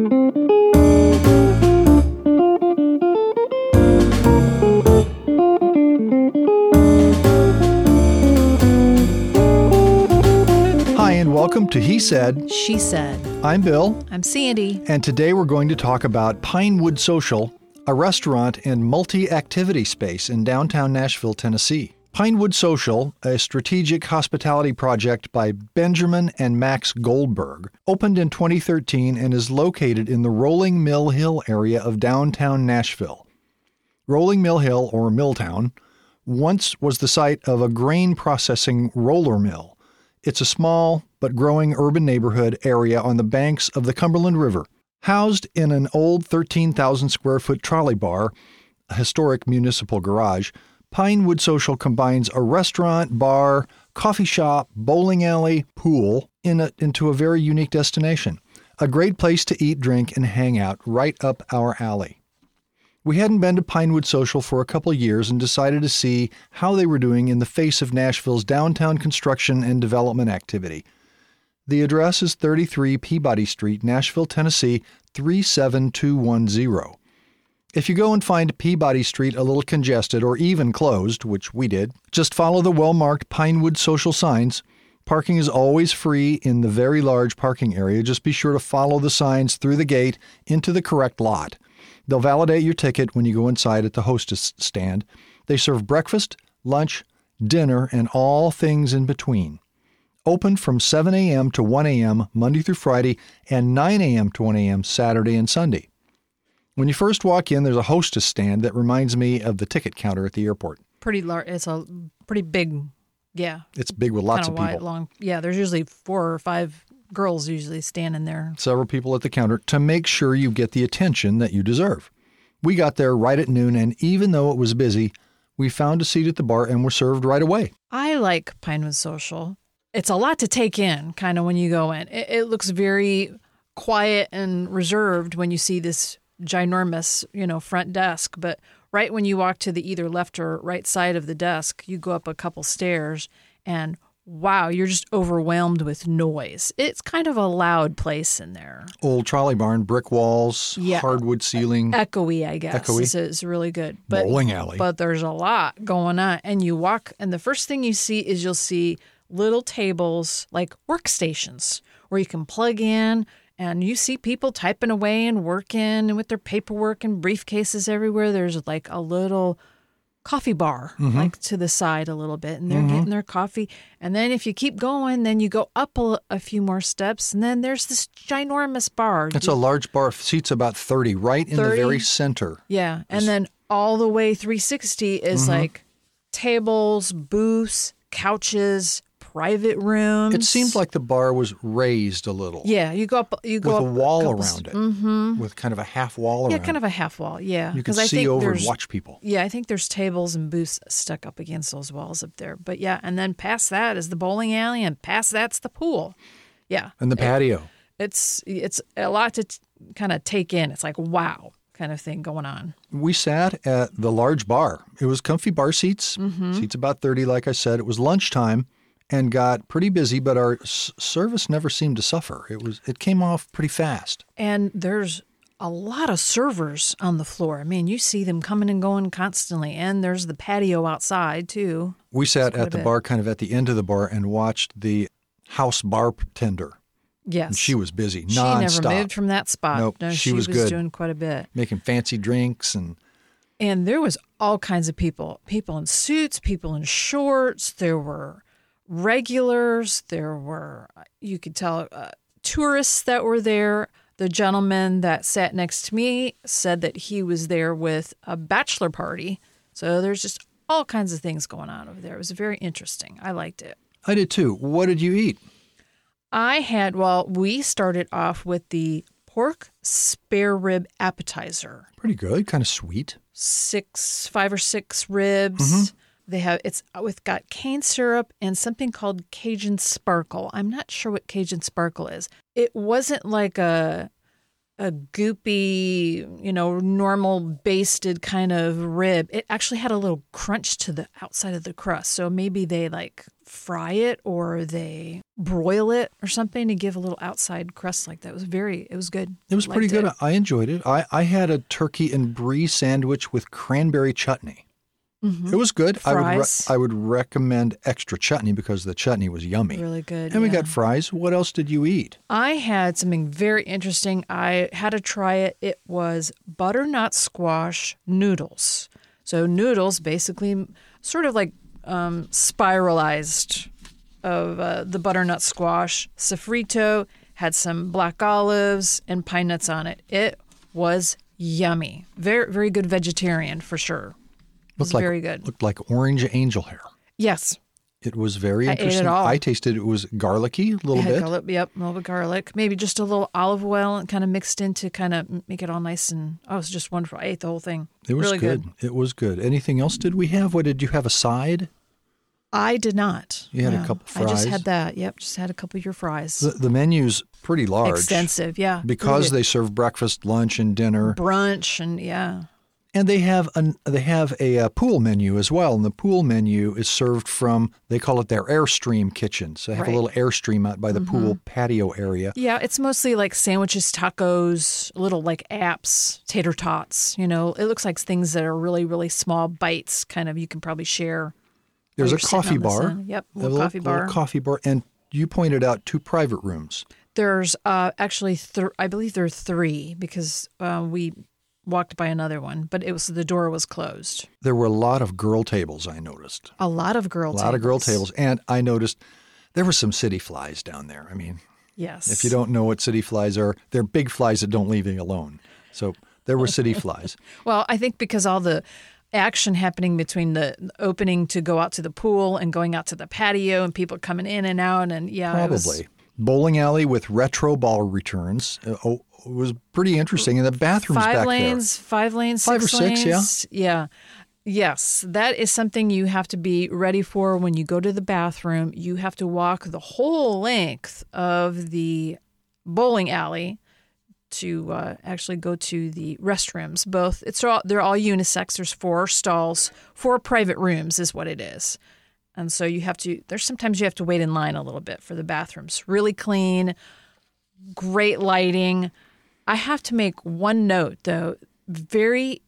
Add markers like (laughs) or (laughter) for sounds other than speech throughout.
Hi, and welcome to He Said. She said. I'm Bill, I'm Sandy. and today we're going to talk about Pinewood Social, a restaurant and multi activity space in downtown Nashville, Tennessee. Pinewood Social, a strategic hospitality project by Benjamin and Max Goldberg, opened in 2013 and is located in the Rolling Mill Hill area of downtown Nashville. Rolling Mill Hill, or Milltown, once was the site of a grain processing roller mill. It's a small but growing urban neighborhood area on the banks of the Cumberland River. Housed in an old 13,000 square foot trolley bar, a historic municipal garage, Pinewood Social combines a restaurant, bar, coffee shop, bowling alley, pool in a, into a very unique destination. A great place to eat, drink, and hang out right up our alley. We hadn't been to Pinewood Social for a couple years and decided to see how they were doing in the face of Nashville's downtown construction and development activity. The address is 33 Peabody Street, Nashville, Tennessee 37210. If you go and find Peabody Street a little congested or even closed, which we did, just follow the well marked Pinewood social signs. Parking is always free in the very large parking area. Just be sure to follow the signs through the gate into the correct lot. They'll validate your ticket when you go inside at the hostess stand. They serve breakfast, lunch, dinner, and all things in between. Open from 7 a.m. to 1 a.m. Monday through Friday and 9 a.m. to 1 a.m. Saturday and Sunday. When you first walk in, there's a hostess stand that reminds me of the ticket counter at the airport. Pretty large. It's a pretty big. Yeah. It's big with lots kind of of wide, people. long. Yeah. There's usually four or five girls usually standing there. several people at the counter to make sure you get the attention that you deserve. We got there right at noon, and even though it was busy, we found a seat at the bar and were served right away. I like Pinewood Social. It's a lot to take in, kind of when you go in. It, it looks very quiet and reserved when you see this ginormous, you know, front desk. But right when you walk to the either left or right side of the desk, you go up a couple stairs, and wow, you're just overwhelmed with noise. It's kind of a loud place in there. Old trolley barn, brick walls, Yeah. hardwood ceiling, Echoey, I guess. Echoey. Is, is really good. But bowling alley. but there's a lot going on and you walk and the first thing you see is you'll see little tables like workstations where you can plug in and you see people typing away and working and with their paperwork and briefcases everywhere there's like a little coffee bar Mm-hmm. like to the side a little bit and they're getting their coffee and then if you keep going then you go up a, a few more steps and then there's this ginormous bar it's a large bar, seats about 30, right in the very center. yeah, and then all the way 360 is Mm-hmm. like tables, booths, couches, private rooms. It seemed like the bar was raised a little yeah, you go up, you go with a wall couple around it, mm-hmm. with kind of a half wall around Yeah, kind of a half wall. Yeah, You can 'Cause I see think over and watch people. Yeah, I think there's tables and booths stuck up against those walls up there. But yeah, and then past that is the bowling alley, and past that's the pool. Yeah, And the patio. it's it's a lot to t- kind of take in. It's like wow, kind of thing going on. We sat at the large bar. It was comfy bar seats, Mm-hmm. seats about 30, like I said. It was lunchtime and got pretty busy, but our s- service never seemed to suffer. It was it came off pretty fast. And there's a lot of servers on the floor. I mean, you see them coming and going constantly. And there's the patio outside, too. We sat at the bit. bar, kind of at the end of the bar, and watched the house bar bartender. Yes. And she was busy, She nonstop, never moved from that spot. Nope, No, she she, was was, good. doing quite a bit. making fancy drinks and And there was all kinds of people. People in suits, people in shorts. There were regulars. There were, you could tell, uh, tourists that were there. The gentleman that sat next to me said that he was there with a bachelor party. So there's just all kinds of things going on over there. It was very interesting. I liked it. I did too. What did you eat? I had, well, we started off with the pork spare rib appetizer. Pretty good, kind of sweet. Six, five or six ribs. They have it's uh, with got cane syrup and something called Cajun sparkle. I'm not sure what Cajun sparkle is. It wasn't like a a goopy, you know, normal basted kind of rib. It actually had a little crunch to the outside of the crust. So maybe they like fry it or they broil it or something to give a little outside crust like that. It was very, it was good. It was pretty good. it. I enjoyed it. I, I had a turkey and brie sandwich with cranberry chutney. It was good. I would re- Mm-hmm. I would recommend extra chutney because the chutney was yummy. Really good. And we got fries. What else did you eat? I had something very interesting. I had to try it. It was butternut squash noodles. So noodles, basically, sort of like um, spiralized of uh, the butternut squash. Sofrito had some black olives and pine nuts on it. It was yummy. Very, very good vegetarian for sure. It was like very good. looked like orange angel hair. Yes, It was very I interesting. I tasted it was garlicky a little bit. garlic, yep, a little bit garlic, maybe just a little olive oil, and kind of mixed in to kind of make it all nice and oh, it was just wonderful. I ate the whole thing. It was really good. It was good. Anything else did we have? What did you have a side? I did not. You had a No. couple I just had that. Yep, just had a couple of your fries. The, the menu's pretty large. Extensive, yeah. Because Really they serve breakfast, lunch, and dinner, brunch and yeah, and they have an they have a, uh pool menu as well. And the pool menu is served from they call it their airstream kitchen. So they have Right. Mm-hmm. a little airstream out by the pool patio area. yeah. It's mostly like sandwiches, tacos, little like apps, tater tots. You know, it looks like things that are really, really small bites. Kind of you can probably share. There's a coffee bar. Yep, a little coffee bar. coffee bar, and you pointed out two private rooms. There's uh, actually, th- I believe there are three because uh, we walked by another one, but it was the door was closed. There were a lot of girl tables. I noticed A lot of girl tables. a lot of girl tables, and I noticed there were some city flies down there. I mean, Yes. if you don't know what city flies are, they're big flies that don't leave you alone. So there were city (laughs) flies. Well, I think because all the action happening between the opening to go out to the pool and going out to the patio and people coming in and out and yeah, it was- Probably. Bowling alley with retro ball returns. Uh, oh, Was pretty interesting. And the bathrooms five back lanes, five lanes, Five or six six, yeah. yeah. Yes, that is something you have to be ready for when you go to the bathroom. You have to walk the whole length of the bowling alley to uh, actually go to the restrooms. Both it's all they're all unisex. There's four stalls, four private rooms is what it is. And so you have to there's sometimes you have to wait in line a little bit for the bathrooms. Really clean, great lighting. I have to make one note though, very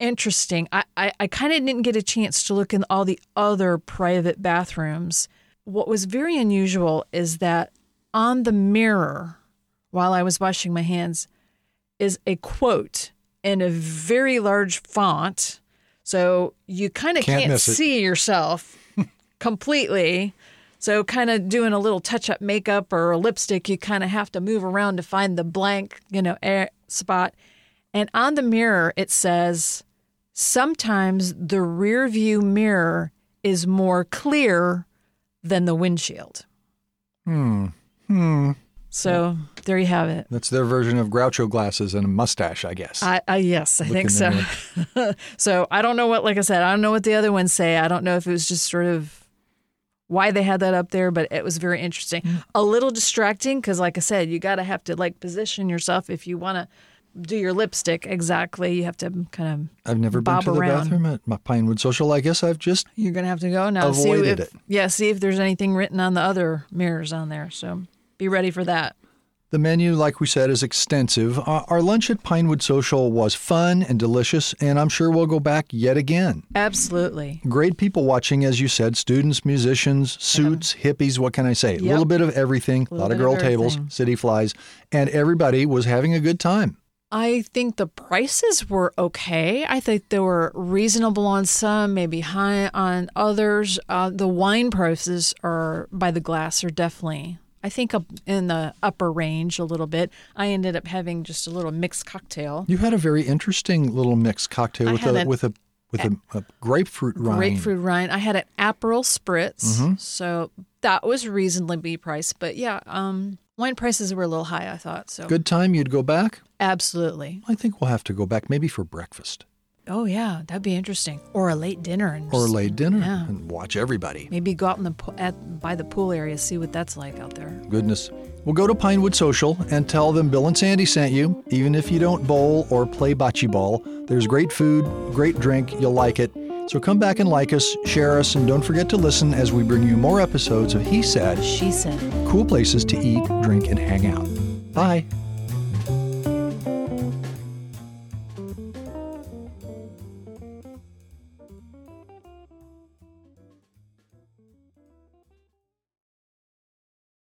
interesting. I, I, I kind of didn't get a chance to look in all the other private bathrooms. What was very unusual is that on the mirror while I was washing my hands is a quote in a very large font. So you kind of Can't can't, miss it. see yourself (laughs) completely. So, kind of doing a little touch up makeup or a lipstick, you kind of have to move around to find the blank, you know, air spot. And on the mirror, it says, sometimes the rear view mirror is more clear than the windshield. Hmm. Hmm. So, there you have it. That's their version of Groucho glasses and a mustache, I guess. I, I yes, I think so. (laughs) So I don't know what, like I said, I don't know what the other ones say. I don't know if it was just sort of why they had that up there, but it was very interesting. Mm. A little distracting because, like I said, you got to have to like position yourself if you want to do your lipstick exactly. You have to kind of. I've never been to the around. bathroom at my Pinewood Social. I guess I've just You're gonna have to go now. see Avoided if, it. Yeah, see if there's anything written on the other mirrors on there. So be ready for that. The menu, like we said, is extensive. Uh, our lunch at Pinewood Social was fun and delicious, and I'm sure we'll go back yet again. Absolutely. Great people watching, as you said students, musicians, suits, hippies, what can I say? A Yep. little bit of everything, a lot of bit of girl tables, city flies, and everybody was having a good time. I think the prices were okay. I think they were reasonable on some, maybe high on others. Uh, the wine prices are by the glass are definitely, I think, up in the upper range a little bit. I ended up having just a little mixed cocktail, You had a very interesting little mixed cocktail I with a, an- with a with a, a grapefruit rind. grapefruit rind. I had an Aperol spritz, so that was reasonably priced. But yeah, um, wine prices were a little high. I thought so. Good time. You'd go back. Absolutely. I think we'll have to go back maybe for breakfast. Oh yeah, that'd be interesting. Or a late dinner and or a late dinner Yeah. and watch everybody. Maybe go out in the at by the pool area, see what that's like out there. Goodness. we'll go to Pinewood Social and tell them Bill and Sandy sent you. Even if you don't bowl or play bocce ball, there's great food, great drink. You'll like it. So come back and like us, share us, and don't forget to listen as we bring you more episodes of He Said, She said. cool places to eat, drink, and hang out. Bye.